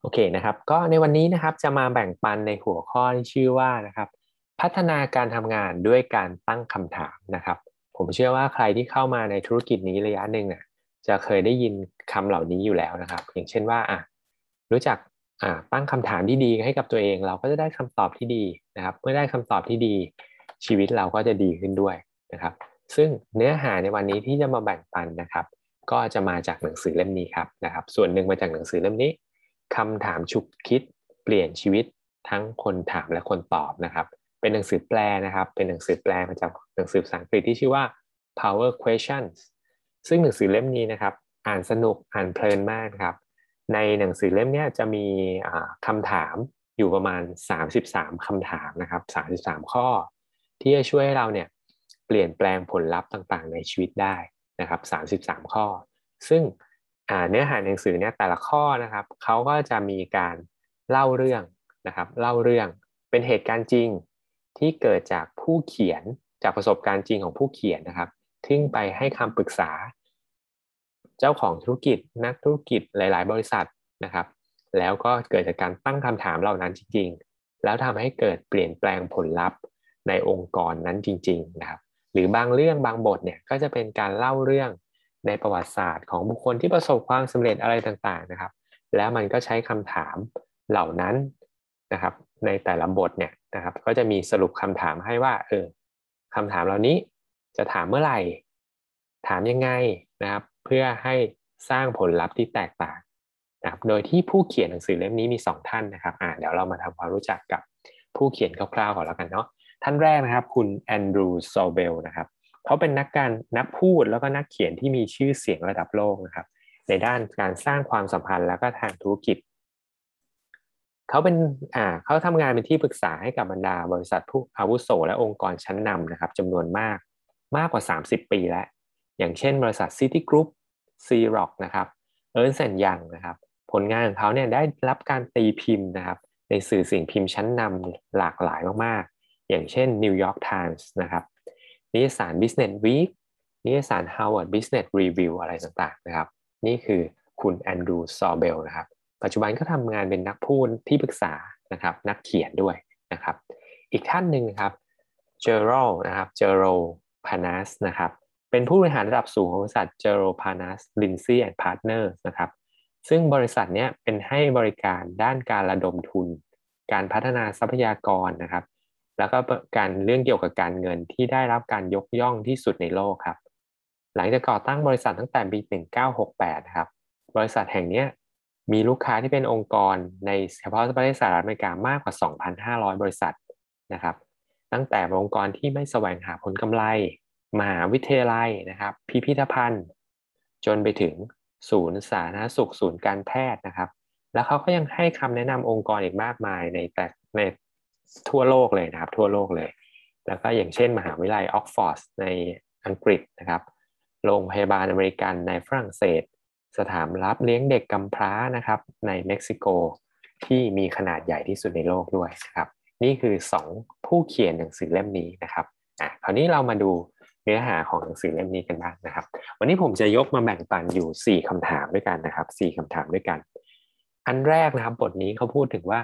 โอเคนะครับ ก็ในวันนี้นะครับจะมาแบ่งปันในหัวข้อที่ชื่อว่านะครับ พัฒนาการทำงานด้วยการตั้งคำถามนะครับ ผมเชื่อว่าใครที่เข้ามาในธุรกิจนี้ระยะหนึ่งเนี่ยจะเคยได้ยินคำเหล่านี้อยู่แล้วนะครับ อย่างเช่นว่าอะรู้จักอ่าตั้งคำถามที่ดีให้กับตัวเอง เราก็จะได้คำตอบที่ดีนะครับ เมื่อได้คำตอบที่ดี ชีวิตเราก็จะดีขึ้นด้วยนะครับ ซึ่งเนื้อหาในวันนี้ที่จะมาแบ่งปันนะครับ ก็จะมาจากหนังสือเล่มนี้ครับนะครับ ส่วนหนึ่งมาจากหนังสือเล่มนี้ คำถามฉุกคิดเปลี่ยนชีวิตทั้งคนถามและคนตอบนะครับ เป็นหนังสือแปลนะครับ เป็นหนังสือแปลมาจากหนังสือภาษาอังกฤษที่ชื่อว่า Power Questions ซึ่งหนังสือเล่มนี้นะครับ อ่านสนุกอ่านเพลินมากครับ ในหนังสือเล่มนี้จะมีคำถามอยู่ประมาณ 33คำถามนะครับ 33 ข้อ ที่จะช่วยให้เราเนี่ยเปลี่ยนแปลงผลลัพธ์ต่างๆ ในชีวิตได้นะครับ 33 ข้อ ซึ่ง เนื้อหาหนังสือเนี่ยแต่ละข้อนะครับเขาก็จะมีการเล่าเรื่องนะครับเล่าเรื่องเป็นเหตุการณ์จริงที่เกิดจากผู้เขียนจากประสบการณ์จริงของผู้เขียนนะครับทึ่งไปให้คำปรึกษา เจ้าของธุรกิจนักธุรกิจหลาย ๆ บริษัทนะครับ แล้วก็เกิดจากการตั้งคำถามเหล่านั้นจริง ๆ แล้วทำให้เกิดเปลี่ยนแปลงผลลัพธ์ในองค์กรนั้นจริง ๆ นะครับ หรือบางเรื่องบางบทเนี่ยก็จะเป็นการเล่าเรื่อง ในประวัติศาสตร์ของบุคคลที่ประสบความสำเร็จอะไรต่างๆนะครับ แล้วมันก็ใช้คำถามเหล่านั้นนะครับ ในแต่ละบทเนี่ยนะครับ ก็จะมีสรุปคำถามให้ว่าเออคำถามเหล่านี้จะถามเมื่อไหร่ ถามยังไงนะครับ เพื่อให้สร้างผลลัพธ์ที่แตกต่างนะครับ โดยที่ผู้เขียนหนังสือเล่มนี้มี 2 ท่านนะครับอ่าเดี๋ยวเรามาทำความรู้จักกับผู้เขียนคร่าวๆก่อนแล้วกันเนาะท่านแรกนะครับ คุณแอนดรูว์โซเบลนะครับ เขาเป็นนักการนักพูดแล้วก็นักเขียนที่มีชื่อเสียงระดับโลกนะครับ ในด้านการสร้างความสัมพันธ์แล้วก็ทางธุรกิจเขาเป็นอ่าเขาทำงานเป็นที่ปรึกษาให้กับบรรดาบริษัทผู้อาวุโสและองค์กรชั้นนำนะครับจำนวนมากมากกว่า 30 ปีแล้ว อย่างเช่นบริษัท City Group C Rock นะครับ Ernst Young นะครับ ผลงานของเขาเนี่ยได้รับการตีพิมพ์นะครับ ในสื่อสิ่งพิมพ์ชั้นนำหลากหลายมากๆ อย่างเช่น New York Times นะครับ นิยสาร Business Week นิยสาร Harvard Business Review อะไรต่างๆนะครับ นี่คือคุณแอนดรูว์ซอเบลนะครับ ปัจจุบันก็ทำงานเป็นนักพูดที่ปรึกษานะครับ นักเขียนด้วยนะครับ อีกท่านหนึ่งครับJerold นะครับ Jerold Panas นะครับ เป็นผู้บริหารระดับสูงของบริษัท Jerold Panas Linzy and Partners นะครับ ซึ่งบริษัทนี้เป็นให้บริการด้านการระดมทุน การพัฒนาทรัพยากรนะครับ แล้วก็การเรื่องเกี่ยวกับการเงินที่ได้รับการยกย่องที่สุดในโลกครับ หลังจากก่อตั้งบริษัทตั้งแต่ปี 1968 ครับ บริษัทแห่งนี้มีลูกค้าที่เป็นองค์กรในเฉพาะประเทศสหรัฐอเมริกามากกว่า 2,500 บริษัทนะครับ ตั้งแต่องค์กรที่ไม่แสวงหาผลกำไร มหาวิทยาลัยนะครับ พิพิธภัณฑ์ จนไปถึงศูนย์สาธารณสุขศูนย์การแพทย์นะครับ แล้วเขาก็ยังให้คำแนะนำองค์กรอีกมากมายในแต่ใน ทั่วโลกเลยนะครับ ทั่วโลกเลย แล้วก็อย่างเช่น มหาวิทยาลัยออกซ์ฟอร์ดในอังกฤษนะครับ โรงพยาบาลอเมริกันในฝรั่งเศส สถานรับเลี้ยงเด็กกำพร้านะครับในเม็กซิโกที่มีขนาดใหญ่ที่สุดในโลกด้วยนะครับ นี่คือ 2 ผู้เขียนหนังสือเล่มนี้นะครับอะคราวนี้เรามาดูเนื้อหาของหนังสือเล่มนี้กันบ้างนะครับ วันนี้ผมจะยกมาแบ่งปันอยู่ 4คำถามด้วยกันนะครับ 4คำถามด้วยกัน อันแรกนะครับบทนี้เขาพูดถึงว่า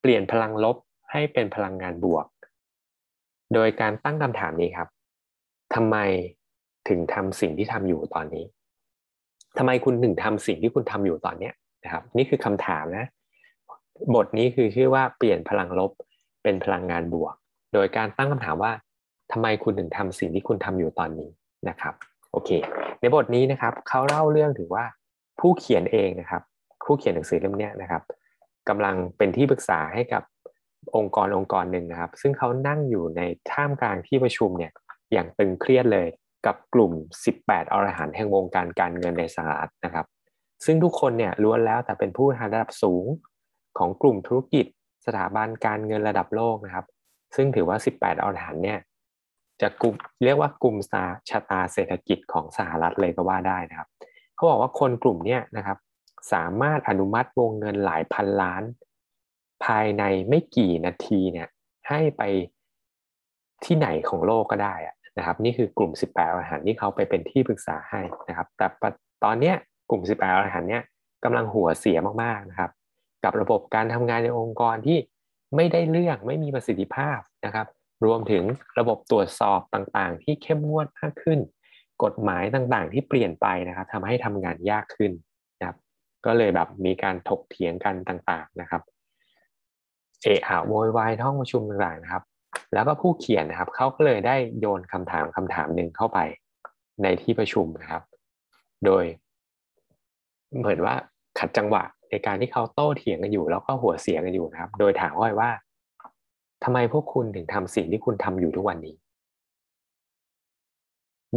เปลี่ยนพลังลบ ให้เป็นพลังงานบวก โดยการตั้งคำถามนี้ครับทำไมถึงทำสิ่งที่ทำอยู่ตอนนี้ทำไมคุณถึงทำสิ่งที่คุณทำอยู่ตอนนี้นะครับ นี่คือคำถามนะ บทนี้คือชื่อว่าเปลี่ยนพลังลบเป็นพลังงานบวก โดยการตั้งคำถามว่าทำไมคุณถึงทำสิ่งที่คุณทำอยู่ตอนนี้นะครับโอเค ในบทนี้นะครับเขาเล่าเรื่องถึงว่าผู้เขียนเองนะครับ ผู้เขียนหนังสือเล่มนี้นะครับกำลังเป็นที่ปรึกษาให้กับ องค์กรองค์กรหนึ่งนะครับ ซึ่งเขานั่งอยู่ในท่ามกลางที่ประชุมเนี่ยอย่างตึงเครียดเลยกับกลุ่ม 18 อรหันต์แห่งวงการการเงินในสหรัฐนะครับ ซึ่งทุกคนเนี่ยล้วนแล้วแต่เป็นผู้บริหารระดับสูงของกลุ่มธุรกิจสถาบันการเงินระดับโลกนะครับ ซึ่งถือว่า 18 อรหันต์เนี่ยจะกลุ่มเรียกว่ากลุ่มสาชะตาเศรษฐกิจของสหรัฐเลยก็ว่าได้นะครับ เขาบอกว่าคนกลุ่มนี้นะครับ สามารถอนุมัติวงเงินหลายพันล้าน ภายในไม่กี่นาทีเนี่ยให้ไปที่ไหนของโลกก็ได้นะครับ นี่คือกลุ่ม 18อาหารที่เขาไปเป็นที่ปรึกษาให้นะครับ แต่ตอนนี้กลุ่ม 18อาหารเนี่ยกำลังหัวเสียมากๆนะครับ กับระบบการทำงานในองค์กรที่ไม่ได้เรื่องไม่มีประสิทธิภาพนะครับ รวมถึงระบบตรวจสอบต่างๆ ที่เข้มงวดมากขึ้น กฎหมายต่างๆ ที่เปลี่ยนไปนะครับทำให้ทำงานยากขึ้นนะครับ ก็เลยแบบมีการถกเถียงกันต่างๆนะครับ เอะอะโวยวายท้องประชุมต่างๆนะครับ แล้วก็ผู้เขียนนะครับเขาก็เลยได้โยนคำถามคำถามหนึ่งเข้าไปในที่ประชุมนะครับ โดย เหมือนว่าขัดจังหวะในการที่เขาโต้เถียงกันอยู่ แล้วก็หัวเสียงกันอยู่นะครับ โดยถามว่าว่าทำไมพวกคุณถึงทำสิ่งที่คุณทำอยู่ทุกวันนี้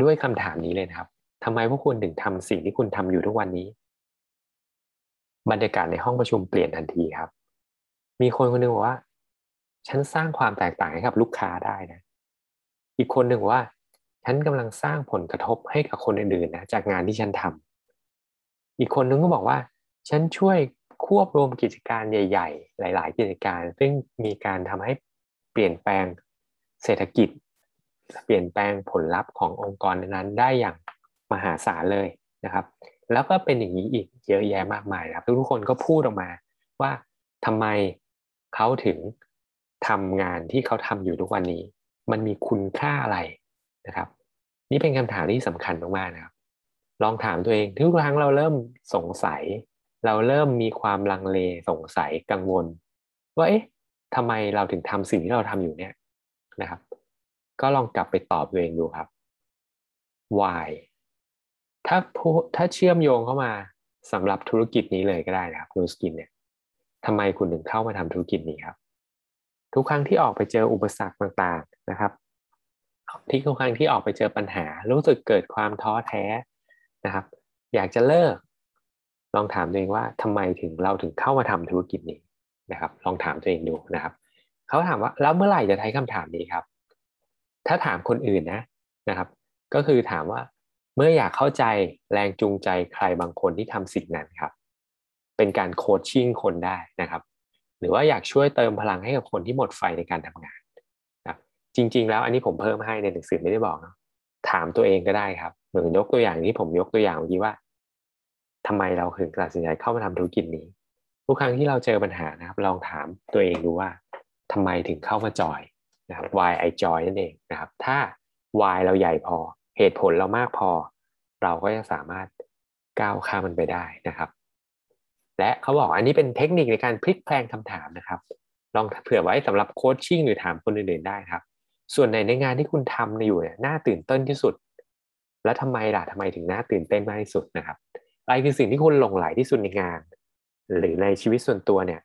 ด้วยคำถามนี้เลยนะครับทำไมพวกคุณถึงทำสิ่งที่คุณทำอยู่ทุกวันนี้ บรรยากาศในห้องประชุมเปลี่ยนทันทีครับ มีคนคนหนึ่งบอกว่า ฉันสร้างความแตกต่างให้กับลูกค้าได้นะ อีกคนหนึ่งว่า ฉันกำลังสร้างผลกระทบให้กับคนอื่นๆนะจากงานที่ฉันทำอีกคนนึงก็บอกว่า ฉันช่วยควบรวมกิจการใหญ่ ๆ หลาย ๆ กิจการ ซึ่งมีการทำให้เปลี่ยนแปลงเศรษฐกิจ เปลี่ยนแปลงผลลัพธ์ขององค์กรนั้นได้อย่างมหาศาลเลยนะครับ แล้วก็เป็นอย่างนี้อีกเยอะแยะมากมายครับ ทุกคนก็พูดออกมาว่าทำไม เขาถึงทำงานที่เขาทำอยู่ทุกวันนี้ มันมีคุณค่าอะไรนะครับ นี่เป็นคำถามที่สำคัญมากๆนะครับ ลองถามตัวเองทุกครั้งเราเริ่มสงสัย เราเริ่มมีความลังเลสงสัยกังวล ว่าเอ๊ะทำไมเราถึงทำสิ่งที่เราทำอยู่เนี่ยนะครับ ก็ลองกลับไปตอบตัวเองดูครับ why ถ้าถ้าเชื่อมโยงเข้ามาสำหรับธุรกิจนี้เลยก็ได้นะครับคุณสกินเนี่ย ทำไมคุณถึงเข้ามาทำธุรกิจนี้ครับ ทุกครั้งที่ออกไปเจออุปสรรคต่างๆนะครับ ที่ทุกครั้งที่ออกไปเจอปัญหา รู้สึกเกิดความท้อแท้นะครับ อยากจะเลิก ลองถามตัวเองว่าทำไมถึงเราถึงเข้ามาทำธุรกิจนี้นะครับ ลองถามตัวเองดูนะครับเขาถามว่าแล้วเมื่อไหร่จะใช้คำถามนี้ครับ ถ้าถามคนอื่นนะนะครับ ก็คือถามว่าเมื่ออยากเข้าใจแรงจูงใจใครบางคนที่ทำสิ่งนั้นครับ เป็นการโคชชิ่งคนได้นะครับ หรือว่าอยากช่วยเติมพลังให้กับคนที่หมดไฟในการทำงานนะจริง ๆ แล้วอันนี้ผมเพิ่มให้ในหนังสือไม่ได้บอกนะถามตัวเองก็ได้ครับ เหมือนยกตัวอย่างที่ผมยกตัวอย่างเมื่อกี้ว่าทำไมเราถึงตัดสินใจเข้ามาทำธุรกิจนี้ ทุกครั้งที่เราเจอปัญหานะครับ ลองถามตัวเองดูว่าทำไมถึงเข้ามาจอยนะครับ why I joy นั่นเองนะครับ ถ้า why เราใหญ่พอ เหตุผลเรามากพอ เราก็จะสามารถก้าวข้ามมันไปได้นะครับ และเขาบอกอันนี้เป็นเทคนิคในการพลิกแพลงคำถามนะครับ ลองเผื่อไว้สำหรับโคชชิ่งหรือถามคนอื่นๆได้ครับ ส่วนในในงานที่คุณทำอยู่เนี่ยน่าตื่นเต้นที่สุด แล้วทำไมล่ะทำไมถึงน่าตื่นเต้นมากที่สุดนะครับอะไรคือสิ่งที่คุณหลงไหลที่สุดในงาน หรือในชีวิตส่วนตัวเนี่ย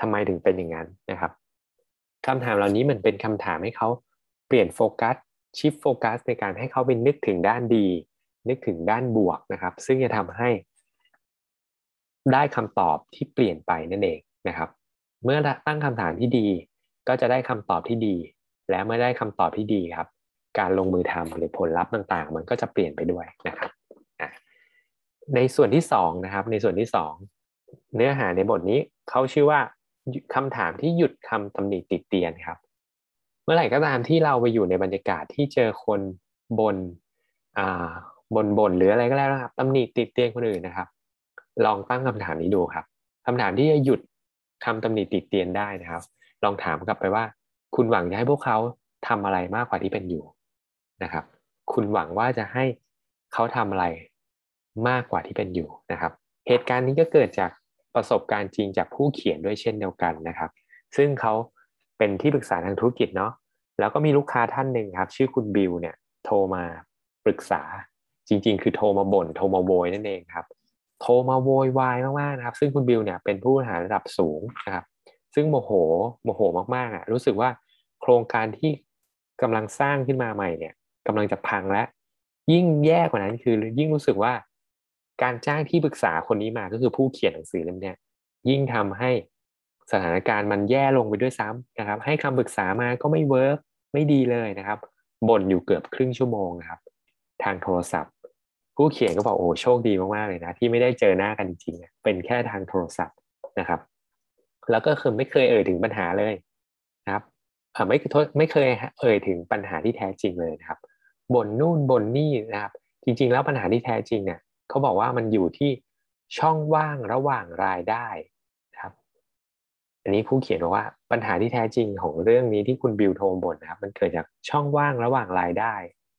ทำไมถึงเป็นอย่างนั้นนะครับคำถามเหล่านี้มันเป็นคำถามให้เขาเปลี่ยนโฟกัสชิฟโฟกัสในการให้เขาไปนึกถึงด้านดี นึกถึงด้านบวกนะครับ ซึ่งจะทำให้ ได้คำตอบที่เปลี่ยนไปนั่นเองนะครับ เมื่อตั้งคำถามที่ดี ก็จะได้คำตอบที่ดี และเมื่อได้คำตอบที่ดีครับ การลงมือทำหรือผลลัพธ์ต่างๆ มันก็จะเปลี่ยนไปด้วยนะครับในส่วนที่สองนะครับในส่วนที่สองเนื้อหาในบทนี้เขาชื่อว่าคำถามที่หยุดคำตำหนิติดเตียนครับ เมื่อไหร่ก็ตามที่เราไปอยู่ในบรรยากาศที่เจอคนบนอ่าบนบนหรืออะไรก็แล้วนะครับตำหนิติดเตียนคนอื่นนะครับ ลองตั้งคำถามนี้ดูครับคำถามที่จะหยุดคำตำหนิติดเตียนได้นะครับ ลองถามกลับไปว่า คุณหวังจะให้พวกเขาทำอะไรมากกว่าที่เป็นอยู่นะครับ คุณหวังว่าจะให้เขาทำอะไรมากกว่าที่เป็นอยู่นะครับ เหตุการณ์นี้ก็เกิดจากประสบการณ์จริงจากผู้เขียนด้วยเช่นเดียวกันนะครับ ซึ่งเขาเป็นที่ปรึกษาทางธุรกิจเนาะแล้วก็มีลูกค้าท่านหนึ่งครับ ชื่อคุณบิวเนี่ยโทรมาปรึกษาจริง ๆ คือโทรมาบ่นโทรมาโวยนั่นเองครับ โทรมาโวยวายมากๆนะครับ ซึ่งคุณบิวเนี่ยเป็นผู้บริหารระดับสูงนะครับ ซึ่งโมโหโมโหมากๆอะรู้สึกว่าโครงการที่กำลังสร้างขึ้นมาใหม่เนี่ยกำลังจะพังและ ยิ่งแย่กว่านั้นคือ ยิ่งรู้สึกว่า การจ้างที่ปรึกษาคนนี้มาก็คือผู้เขียนหนังสือเล่มนี้ยิ่งทำให้สถานการณ์มันแย่ลงไปด้วยซ้ำนะครับ ให้คำปรึกษามาก็ไม่ workไม่ดีเลยนะครับบ่นอยู่เกือบครึ่งชั่วโมงนะครับ ทางโทรศัพท์ ผู้เขียนก็บอกโอ้โชคดีมากๆเลยนะ ที่ไม่ได้เจอหน้ากันจริงเป็นแค่ทางโทรศัพท์นะครับ แล้วก็คือไม่เคยเอ่ยถึงปัญหาเลยนะครับไม่ไม่เคยเอ่ยถึงปัญหาที่แท้จริงเลยนะครับบ่นนู่นบ่นนี่นะครับ จริง ๆ แล้วปัญหาที่แท้จริงเนี่ยเขาบอกว่ามันอยู่ที่ช่องว่างระหว่างรายได้ครับ อันนี้ผู้เขียนบอกว่าปัญหาที่แท้จริงของเรื่องนี้ที่คุณบิลโทรบ่นนะครับ มันเกิดจากช่องว่างระหว่างรายได้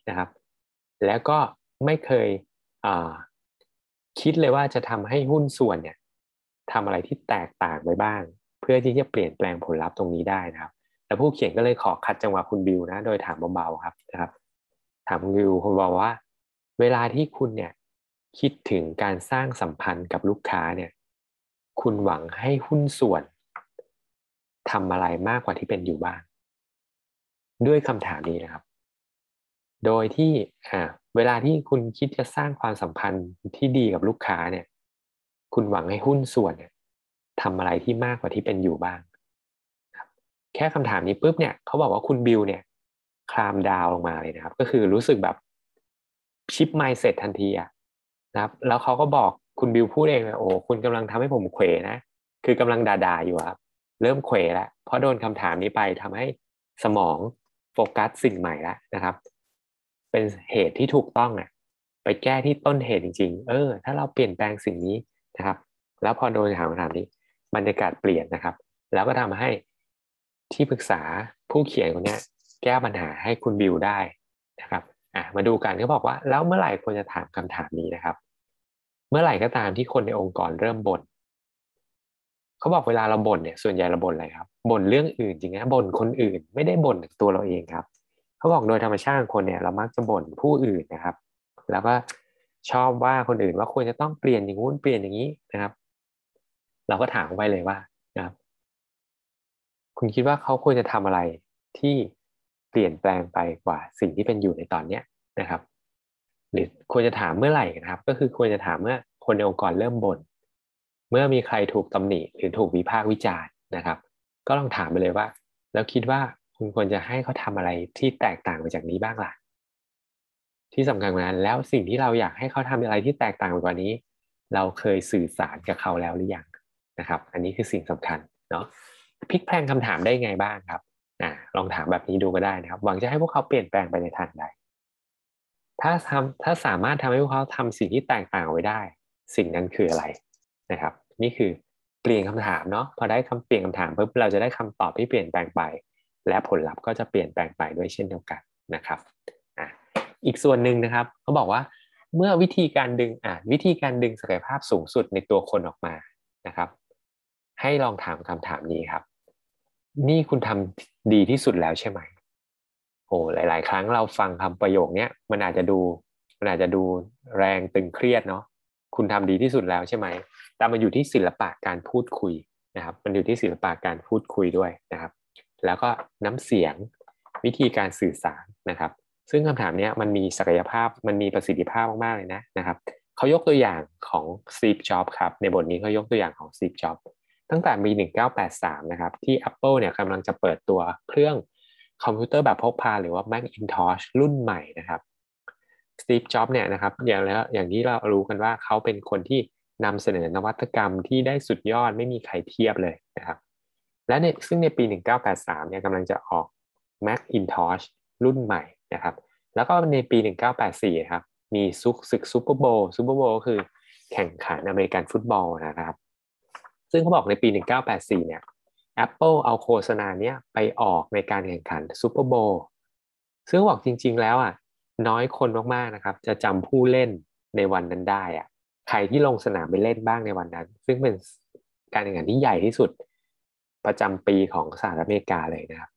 นะครับ แล้วก็ไม่เคย คิดเลยว่าจะทำให้หุ้นส่วนเนี่ยทำอะไรที่แตกต่างไปบ้าง เพื่อที่จะเปลี่ยนแปลงผลลัพธ์ตรงนี้ได้นะครับแล้วผู้เขียนก็เลยขอคัดจังหวะคุณบิวนะโดยถามเบาๆครับนะครับ ถามคุณบิวคุณบอกว่า เวลาที่คุณเนี่ยคิดถึงการสร้างสัมพันธ์กับลูกค้าเนี่ย คุณหวังให้หุ้นส่วนทำอะไรมากกว่าที่เป็นอยู่บ้าง ด้วยคำถามนี้นะครับ โดยที่อ่าเวลาที่คุณคิดจะสร้างความสัมพันธ์ที่ดีกับลูกค้าเนี่ย คุณหวังให้หุ้นส่วนเนี่ยทำอะไรที่มากกว่าที่เป็นอยู่บ้าง แค่คำถามนี้ปุ๊บเนี่ยเขาบอกว่าคุณบิวเนี่ยคลามดาวลงมาเลยนะครับ ก็คือรู้สึกแบบชิปไมเซ็ตทันทีอะนะครับ แล้วเขาก็บอกคุณบิวพูดเองเลยโอ้คุณกำลังทำให้ผมเขวนะ คือกำลังด่าๆอยู่ครับเริ่มเขวแล้วเพราะโดนคำถามนี้ไปทำให้สมองโฟกัสสิ่งใหม่แล้วนะครับ เป็นเหตุที่ถูกต้องอะไปแก้ที่ต้นเหตุจริง ๆ เออ ถ้าเราเปลี่ยนแปลงสิ่งนี้นะครับ แล้วพอโดนถามคำถามนี้ บรรยากาศเปลี่ยนนะครับ แล้วก็ทำให้ที่ปรึกษาผู้เขียนคนนี้แก้ปัญหาให้คุณบิวได้นะครับอะมาดูกันเขาบอกว่า แล้วเมื่อไหร่ควรจะถามคำถามนี้นะครับ เมื่อไหร่ก็ตามที่คนในองค์กรเริ่มบน่นเขาบอกเวลาเราบ่นเนี่ยส่วนใหญ่เราบ่นอะไรครับบ่นเรื่องอื่นจริงนะบ่นคนอื่น ไม่ได้บ่นตัวเราเองครับ เขาบอกโดยธรรมชาติคนเนี่ยเรามักจะบ่นผู้อื่นนะครับ แล้วก็ชอบว่าคนอื่นว่าควรจะต้องเปลี่ยนอย่างงู้นเปลี่ยนอย่างนี้นะครับ เราก็ถามไปเลยว่านะครับ คุณคิดว่าเขาควรจะทำอะไรที่เปลี่ยนแปลงไปกว่าสิ่งที่เป็นอยู่ในตอนเนี้ยนะครับ หรือควรจะถามเมื่อไหร่นะครับ ก็คือควรจะถามเมื่อคนในองค์กรเริ่มบน่นเมื่อมีใครถูกตำหนิหรือถูกวิพากษ์วิจารณ์นะครับ ก็ลองถามไปเลยว่า แล้วคิดว่า คุณควรจะให้เขาทำอะไรที่แตกต่างไปจากนี้บ้างล่ะ ที่สำคัญว่านั้นแล้วสิ่งที่เราอยากให้เขาทำอะไรที่แตกต่างไปกว่านี้ เราเคยสื่อสารกับเขาแล้วหรือยังนะครับ อันนี้คือสิ่งสำคัญเนาะพลิกแพลงคำถามได้ไงบ้างครับอ่าลองถามแบบนี้ดูก็ได้นะครับ หวังจะให้พวกเขาเปลี่ยนแปลงไปในทางใดถ้าทำถ้าสามารถทำให้พวกเขาทำสิ่งที่แตกต่างไว้ได้ สิ่งนั้นคืออะไรนะครับ นี่คือเปลี่ยนคำถามเนาะพอได้คำเปลี่ยนคำถามปุ๊บเราจะได้คำตอบที่เปลี่ยนแปลงไป และผลลัพธ์ก็จะเปลี่ยนแปลงไปด้วยเช่นเดียวกันนะครับอ่าอีกส่วนหนึ่งนะครับเขาบอกว่าเมื่อวิธีการดึงอ่าวิธีการดึงศักยภาพสูงสุดในตัวคนออกมานะครับ ให้ลองถามคำถามนี้ครับ นี่คุณทำดีที่สุดแล้วใช่ไหมโอ้หลาย ๆ ครั้งเราฟังคำประโยคนี้มันอาจจะดูมันอาจจะดูแรงตึงเครียดเนาะคุณทำดีที่สุดแล้วใช่ไหมแต่มันอยู่ที่ศิลปะการพูดคุยนะครับ มันอยู่ที่ศิลปะการพูดคุยด้วยนะครับ แล้วก็น้ำเสียงวิธีการสื่อสารนะครับ ซึ่งคำถามนี้มันมีศักยภาพมันมีประสิทธิภาพมากๆเลยนะนะครับเขายกตัวอย่างของ Steve Jobs ครับในบทนี้เขายกตัวอย่างของ Steve Jobs ตั้งแต่ปี1983นะครับที่ Apple เนี่ยกำลังจะเปิดตัวเครื่องคอมพิวเตอร์แบบพกพาหรือว่า Macintosh รุ่นใหม่นะครับสตีฟจ็อบเนี่ยนะครับอย่างแล้วอย่างที่เรารู้กันว่าเขาเป็นคนที่นำเสนอนวัตกรรมที่ได้สุดยอดไม่มีใครเทียบเลยนะครับ และในซึ่งในปี 1983เนี่ยกำลังจะออก Macintosh รุ่นใหม่นะครับ แล้วก็ในปี 1984ครับ มีซุกศึก Super Bowl Super Bowl คือแข่งขันอเมริกันฟุตบอลนะครับ ซึ่งเขาบอกในปี 1984 เนี่ย Apple เอาโฆษณาเนี้ยไปออกในการแข่งขัน Super Bowl ซึ่งบอกจริง ๆ แล้วอะน้อยคนมากๆนะครับ จะจำผู้เล่นในวันนั้นได้อะใครที่ลงสนามไปเล่นบ้างในวันนั้น ซึ่งเป็นการแข่งขันที่ใหญ่ที่สุด ประจำปีของสหรัฐอเมริกาเลยนะครับ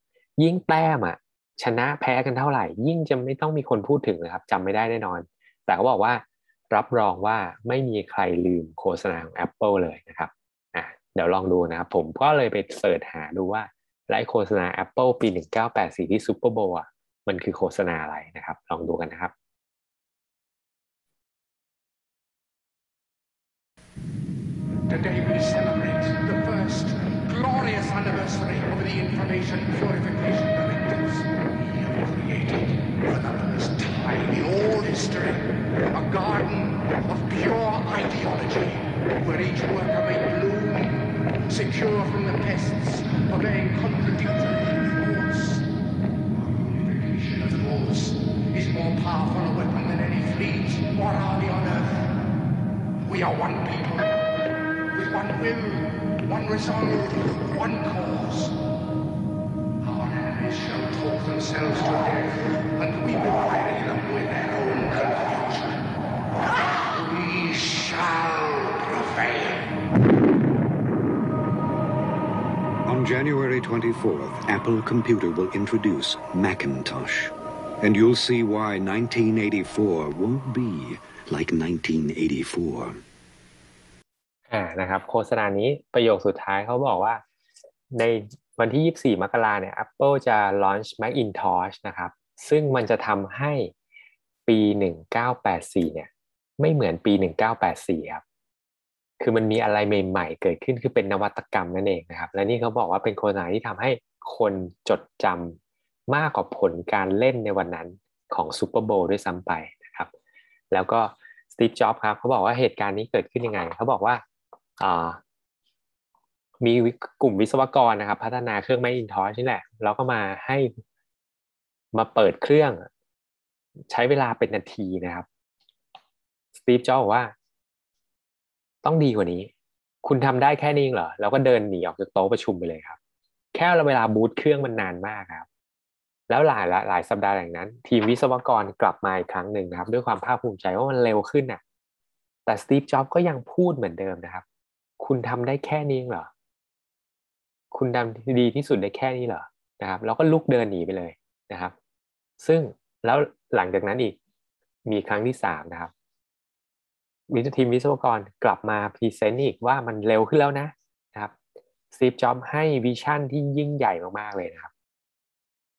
ยิ่งแต้มอะชนะแพ้กันเท่าไหร่ ยิ่งจะไม่ต้องมีคนพูดถึงนะครับจำไม่ได้แน่นอน แต่เขาบอกว่ารับรองว่าไม่มีใครลืมโฆษณาของ Apple เลยนะครับเดี๋ยวลองดูนะครับ ผมก็เลยไปเสิร์ชหาดูว่าไลฟ์โฆษณา Apple ปี 1984 ที่ซูเปอร์โบว์อะมันคือโฆษณาอะไรนะครับ ลองดูกันนะครับ Today we celebrate of the Information Purification Directives. We have created for the first time in all history a garden of pure ideology where each worker may bloom secure from the pests, obeying contradictory laws. Our unification of laws is more powerful a weapon than any fleet or army on earth. We are one people with one will, one resolve, one cause. Our enemies shall talk themselves to death, and we will bury them with their own confusion. We shall prevail. On January 24th, Apple Computer will introduce Macintosh. And you'll see why 1984 won't be like 1984. อ่านะครับ โฆษณานี้ประโยคสุดท้ายเขาบอกว่า ในวันที่ 24 มกราเนี่ย Apple จะ launch Macintosh นะครับ ซึ่งมันจะทำให้ปี 1984 เนี่ย ไม่เหมือนปี 1984 ครับ คือมันมีอะไรใหม่ๆ เกิดขึ้นคือเป็นนวัตกรรมนั่นเองนะครับ และนี่เขาบอกว่าเป็นโฆษณาที่ทำให้คนจดจำมากกว่าผลการเล่นในวันนั้นของซูเปอร์โบว์ด้วยซ้ำไปนะครับ แล้วก็สตีฟ จ็อบครับเขาบอกว่าเหตุการณ์นี้เกิดขึ้นยังไง เขาบอกว่า มีกลุ่มวิศวกรนะครับ พัฒนาเครื่อง Macintosh นี่แหละแล้วก็มาให้มาเปิดเครื่องใช้เวลาเป็นนาทีนะครับสตีฟจ็อบบอกว่า ต้องดีกว่านี้ คุณทำได้แค่นี้เหรอ แล้วก็เดินหนีออกจากโต๊ะประชุมไปเลยครับ แค่เวลาบูตเครื่องมันนานมากครับ แล้วหลายหลายสัปดาห์อย่างนั้น ทีมวิศวกรกลับมาอีกครั้งหนึ่งนะครับ ด้วยความภาคภูมิใจว่ามันเร็วขึ้นน่ะแต่ Steve Jobs ก็ยังพูดเหมือนเดิมนะครับ คุณทำได้แค่นี้เหรอ คุณทำดีที่สุดได้แค่นี้เหรอนะครับ แล้วก็ลุกเดินหนีไปเลยนะครับ ซึ่งแล้วหลังจากนั้นอีกมีครั้งที่สามนะครับวิทีมวิศวกรกลับมา present อีกว่ามันเร็วขึ้นแล้วนะนะครับสตีฟจ็อบให้วิชั่นที่ยิ่งใหญ่มากๆเลยนะครับ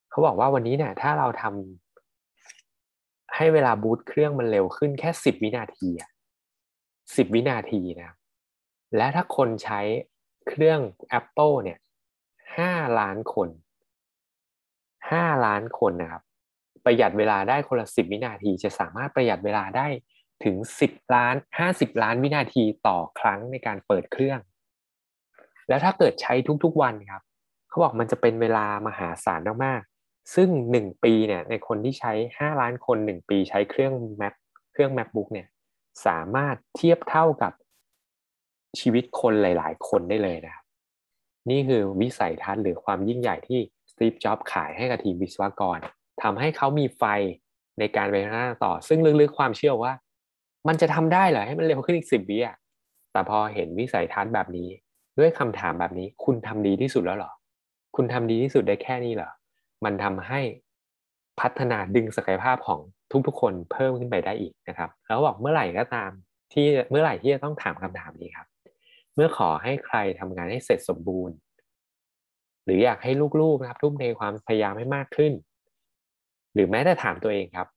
เขาบอกว่าวันนี้เนี่ยถ้าเราทำให้เวลาบูตเครื่องมันเร็วขึ้นแค่สิบวินาทีอะสิบวินาทีนะครับ และถ้าคนใช้เครื่อง Apple เนี่ยห้าล้านคนห้าล้านคนนะครับประหยัดเวลาได้คนละสิบวินาที จะสามารถประหยัดเวลาได้ถึงสิบล้านห้าสิบล้านวินาทีต่อครั้งในการเปิดเครื่อง แล้วถ้าเกิดใช้ทุกๆวันครับเขาบอกมันจะเป็นเวลามหาศาลมากๆซึ่งหนึ่งปีเนี่ยในคนที่ใช้ห้าล้านคนหนึ่งปีใช้เครื่อง Mac เครื่อง MacBook เนี่ยสามารถเทียบเท่ากับ ชีวิตคนหลาย ๆ คนได้เลยนะครับนี่คือวิสัยทัศน์หรือความยิ่งใหญ่ที่สตีฟจ็อบขายให้กับทีมวิศวกรทำให้เขามีไฟในการไปหน้าต่อ ซึ่งลึกๆความเชื่อว่า มันจะทำได้เหรอให้มันเร็วขึ้นอีกสิบวิอะแต่พอเห็นวิสัยทัศน์แบบนี้ ด้วยคำถามแบบนี้ คุณทำดีที่สุดแล้วหรอ คุณทำดีที่สุดได้แค่นี้เหรอ มันทำให้พัฒนาดึงศักยภาพของทุกๆ คนเพิ่มขึ้นไปได้อีกนะครับ แล้วบอกเมื่อไหร่ก็ตามที่เมื่อไหร่ที่จะต้องถามคำถามนี้ครับ มื่อขอให้ใครทำงานให้เสร็จสมบูรณ์ หรืออยากให้ลูกๆนะครับ ทุ่มเทความพยายามให้มากขึ้น หรือแม้แต่ถามตัวเองครับ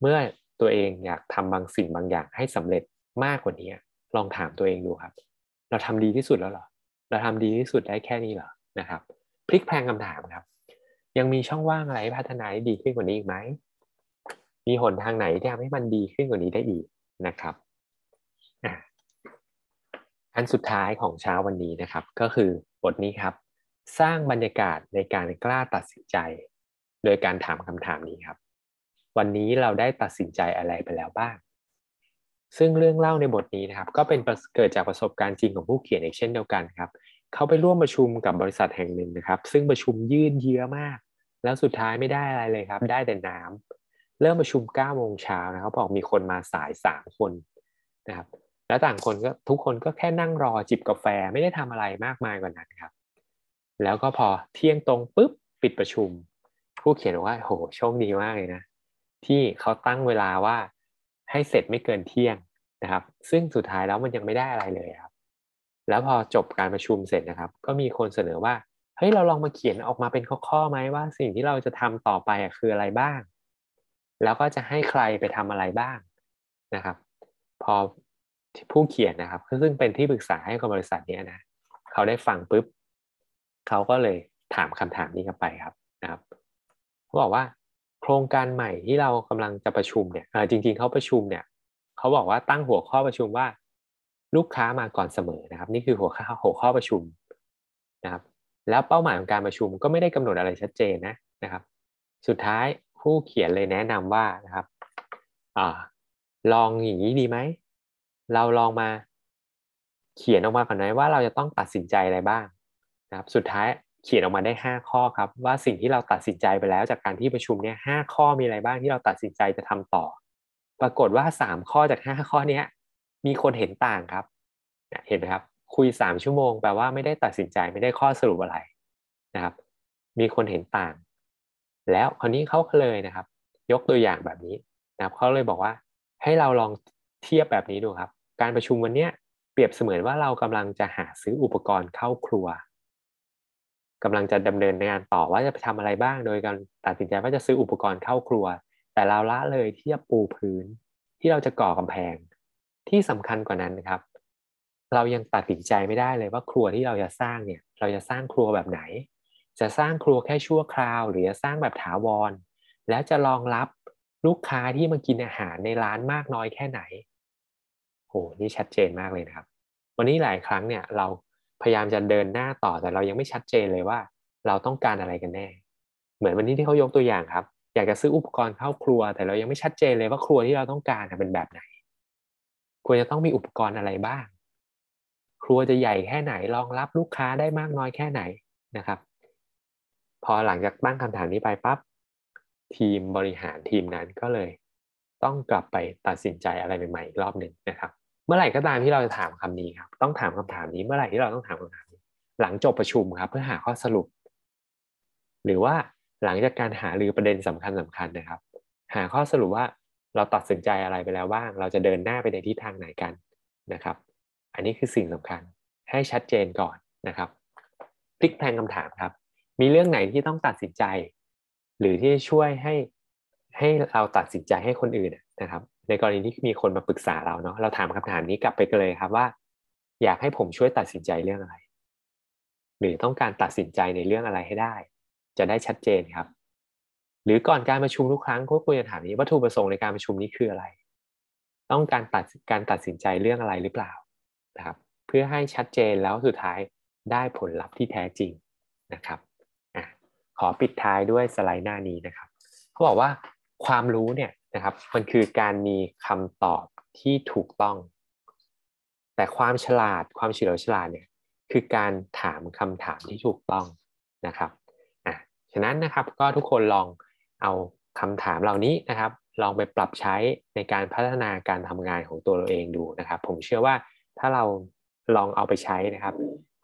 เมื่อตัวเองอยากทำบางสิ่งบางอย่างให้สำเร็จมากกว่านี้ลองถามตัวเองดูครับ เราทำดีที่สุดแล้วเหรอเราทำดีที่สุดได้แค่นี้เหรอนะครับ พลิกแพลงคำถามครับ ยังมีช่องว่างอะไรพัฒนาให้ดีขึ้นกว่านี้อีกไหมมีหนทางไหนที่ทำให้มันดีขึ้นกว่านี้ได้อีกนะครับ อันสุดท้ายของเช้าวันนี้นะครับ ก็คือบทนี้ครับ สร้างบรรยากาศในการกล้าตัดสินใจ โดยการถามคำถามนี้ครับ วันนี้เราได้ตัดสินใจอะไรไปแล้วบ้าง ซึ่งเรื่องเล่าในบทนี้นะครับ ก็เป็นเกิดจากประสบการณ์จริงของผู้เขียนอีกเช่นเดียวกันครับเขาไปร่วมประชุมกับบริษัทแห่งหนึ่งนะครับ ซึ่งประชุมยืดเยื้อมาก แล้วสุดท้ายไม่ได้อะไรเลยครับ ได้แต่น้ำเริ่มประชุม9โมงเช้านะครับบอกมีคนมาสาย3คนนะครับ แล้วต่างคนก็ทุกคนก็แค่นั่งรอจิบกาแฟไม่ได้ทำอะไรมากมายกว่านั้นครับ แล้วก็พอเที่ยงตรงปุ๊บปิดประชุม ผู้เขียนบอกว่าโหโชคดีมากเลยนะ ที่เขาตั้งเวลาว่าให้เสร็จไม่เกินเที่ยงนะครับ ซึ่งสุดท้ายแล้วมันยังไม่ได้อะไรเลยครับ แล้วพอจบการประชุมเสร็จนะครับ ก็มีคนเสนอว่าเฮ้ยเราลองมาเขียนออกมาเป็นข้อๆไหมว่า สิ่งที่เราจะทำต่อไปคืออะไรบ้าง แล้วก็จะให้ใครไปทำอะไรบ้างนะครับ พอ ผู้เขียนนะครับซึ่งเป็นที่ปรึกษาให้กับบริษัทนี้นะเขาได้ฟังปุ๊บเขาก็เลยถามคำถามนี้กันไปครับนะครับเขาบอกว่าโครงการใหม่ที่เรากำลังจะประชุมเนี่ยจริง ๆเขาประชุมเนี่ยเขาบอกว่าตั้งหัวข้อประชุมว่า ลูกค้ามาก่อนเสมอนะครับ นี่คือหัวข้อหัวข้อประชุมนะครับ แล้วเป้าหมายของการประชุมก็ไม่ได้กำหนดอะไรชัดเจนนะนะครับ สุดท้ายผู้เขียนเลยแนะนำว่านะครับอลองอย่างนี้ดีไหม เราลองมาเขียนออกมาก่อนไหมว่าเราจะต้องตัดสินใจอะไรบ้างนะครับสุดท้ายเขียนออกมาได้ 5 ข้อครับ ว่าสิ่งที่เราตัดสินใจไปแล้วจากการที่ประชุมเนี่ยห้าข้อมีอะไรบ้างที่เราตัดสินใจจะทำต่อ ปรากฏว่า 3 ข้อจาก 5 ข้อเนี้ยมีคนเห็นต่างครับเห็นไหมครับ คุย 3 ชั่วโมงแปลว่าไม่ได้ตัดสินใจไม่ได้ข้อสรุปอะไรนะครับ มีคนเห็นต่าง แล้วคราวนี้เขาเลยนะครับ ยกตัวอย่างแบบนี้นะครับเขาเลยบอกว่าให้เราลองเทียบแบบนี้ดูครับ การประชุมวันนี้เปรียบเสมือนว่าเรากำลังจะหาซื้ออุปกรณ์เข้าครัวกำลังจะดำเนินงานต่อว่าจะไปทำอะไรบ้าง โดยการตัดสินใจว่าจะซื้ออุปกรณ์เข้าครัว แต่เราละเลยที่จะปูพื้น ที่เราจะก่อกำแพง ที่สำคัญกว่านั้นนะครับ เรายังตัดสินใจไม่ได้เลยว่าครัวที่เราจะสร้างเนี่ย เราจะสร้างครัวแบบไหน จะสร้างครัวแค่ชั่วคราว หรือจะสร้างแบบถาวร แล้วจะรองรับลูกค้าที่มากินอาหารในร้านมากน้อยแค่ไหน โหนี่ชัดเจนมากเลยนะครับ วันนี้หลายครั้งเนี่ยเราพยายามจะเดินหน้าต่อแต่เรายังไม่ชัดเจนเลยว่า เราต้องการอะไรกันแน่ เหมือนวันนี้ที่เขายกตัวอย่างครับ อยากจะซื้ออุปกรณ์เข้าครัว แต่เรายังไม่ชัดเจนเลยว่าครัวที่เราต้องการเป็นแบบไหน ควรจะต้องมีอุปกรณ์อะไรบ้าง ครัวจะใหญ่แค่ไหนรองรับลูกค้าได้มากน้อยแค่ไหนนะครับ พอหลังจากตั้งคำถามนี้ไปปั๊บทีมบริหารทีมนั้นก็เลย ต้องกลับไปตัดสินใจอะไรใหม่ๆอีกรอบหนึ่งนะครับ เมื่อไหร่ก็ตามที่เราจะถามคำนี้ครับ ต้องถามคำถามนี้ เมื่อไหร่ที่เราต้องถามคำถามนี้ หลังจบประชุมครับ เพื่อหาข้อสรุป หรือว่าหลังจากการหารือประเด็นสำคัญสำคัญนะครับ หาข้อสรุปว่าเราตัดสินใจอะไรไปแล้วบ้าง เราจะเดินหน้าไปในทิศทางไหนกันนะครับ อันนี้คือสิ่งสำคัญให้ชัดเจนก่อนนะครับพลิกแพลงคำถามครับ มีเรื่องไหนที่ต้องตัดสินใจ หรือที่จะช่วยให้ให้เราตัดสินใจให้คนอื่นนะครับ ในกรณีที่มีคนมาปรึกษาเราเนาะเราถามคำถามนี้กลับไปกันเลยครับว่า อยากให้ผมช่วยตัดสินใจเรื่องอะไร หรือต้องการตัดสินใจในเรื่องอะไรให้ได้ จะได้ชัดเจนครับ หรือก่อนการประชุมทุกครั้งก็ควรจะถามนี้วัตถุประสงค์ในการประชุมนี้คืออะไร ต้องการตัดการตัดสินใจเรื่องอะไรหรือเปล่านะครับเพื่อให้ชัดเจนแล้วสุดท้ายได้ผลลัพธ์ที่แท้จริงนะครับอขอปิดท้ายด้วยสไลด์หน้านี้นะครับเขาบอกว่าความรู้เนี่ย นะครับ มันคือการมีคำตอบที่ถูกต้อง แต่ความฉลาดความเฉลียวฉลาดเนี่ยคือการถามคำถามที่ถูกต้องนะครับอะฉะนั้นนะครับก็ทุกคนลองเอาคำถามเหล่านี้นะครับ ลองไปปรับใช้ในการพัฒนาการทำงานของตัวเราเองดูนะครับ ผมเชื่อว่าถ้าเราลองเอาไปใช้นะครับ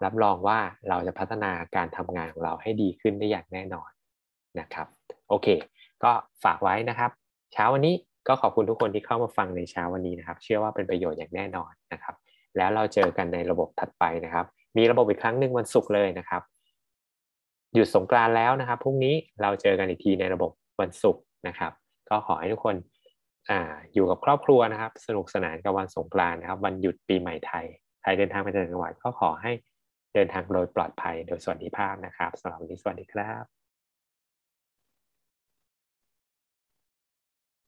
รับรองว่าเราจะพัฒนาการทำงานของเราให้ดีขึ้นได้อย่างแน่นอนนะครับ โอเค ก็ฝากไว้นะครับ เช้าวันนี้ก็ขอบคุณทุกคนที่เข้ามาฟังในเช้าวันนี้นะครับ เชื่อว่าเป็นประโยชน์อย่างแน่นอนนะครับ แล้วเราเจอกันในระบบถัดไปนะครับ มีระบบอีกครั้งหนึ่งวันศุกร์เลยนะครับหยุดสงกรานแล้วนะครับพรุ่งนี้เราเจอกันอีกทีในระบบวันศุกร์นะครับ ก็ขอให้ทุกคนออยู่กับครอบครัวนะครับ สนุกสนานกับวันสงกรานนะครับ วันหยุดปีใหม่ไทยใครเดินทางไปต่างจังหวัดก็ขอให้เดินทางโดยปลอดภัยโดยสวัสดิภาพนะครับสำหรับวันนี้สวัสดีครับ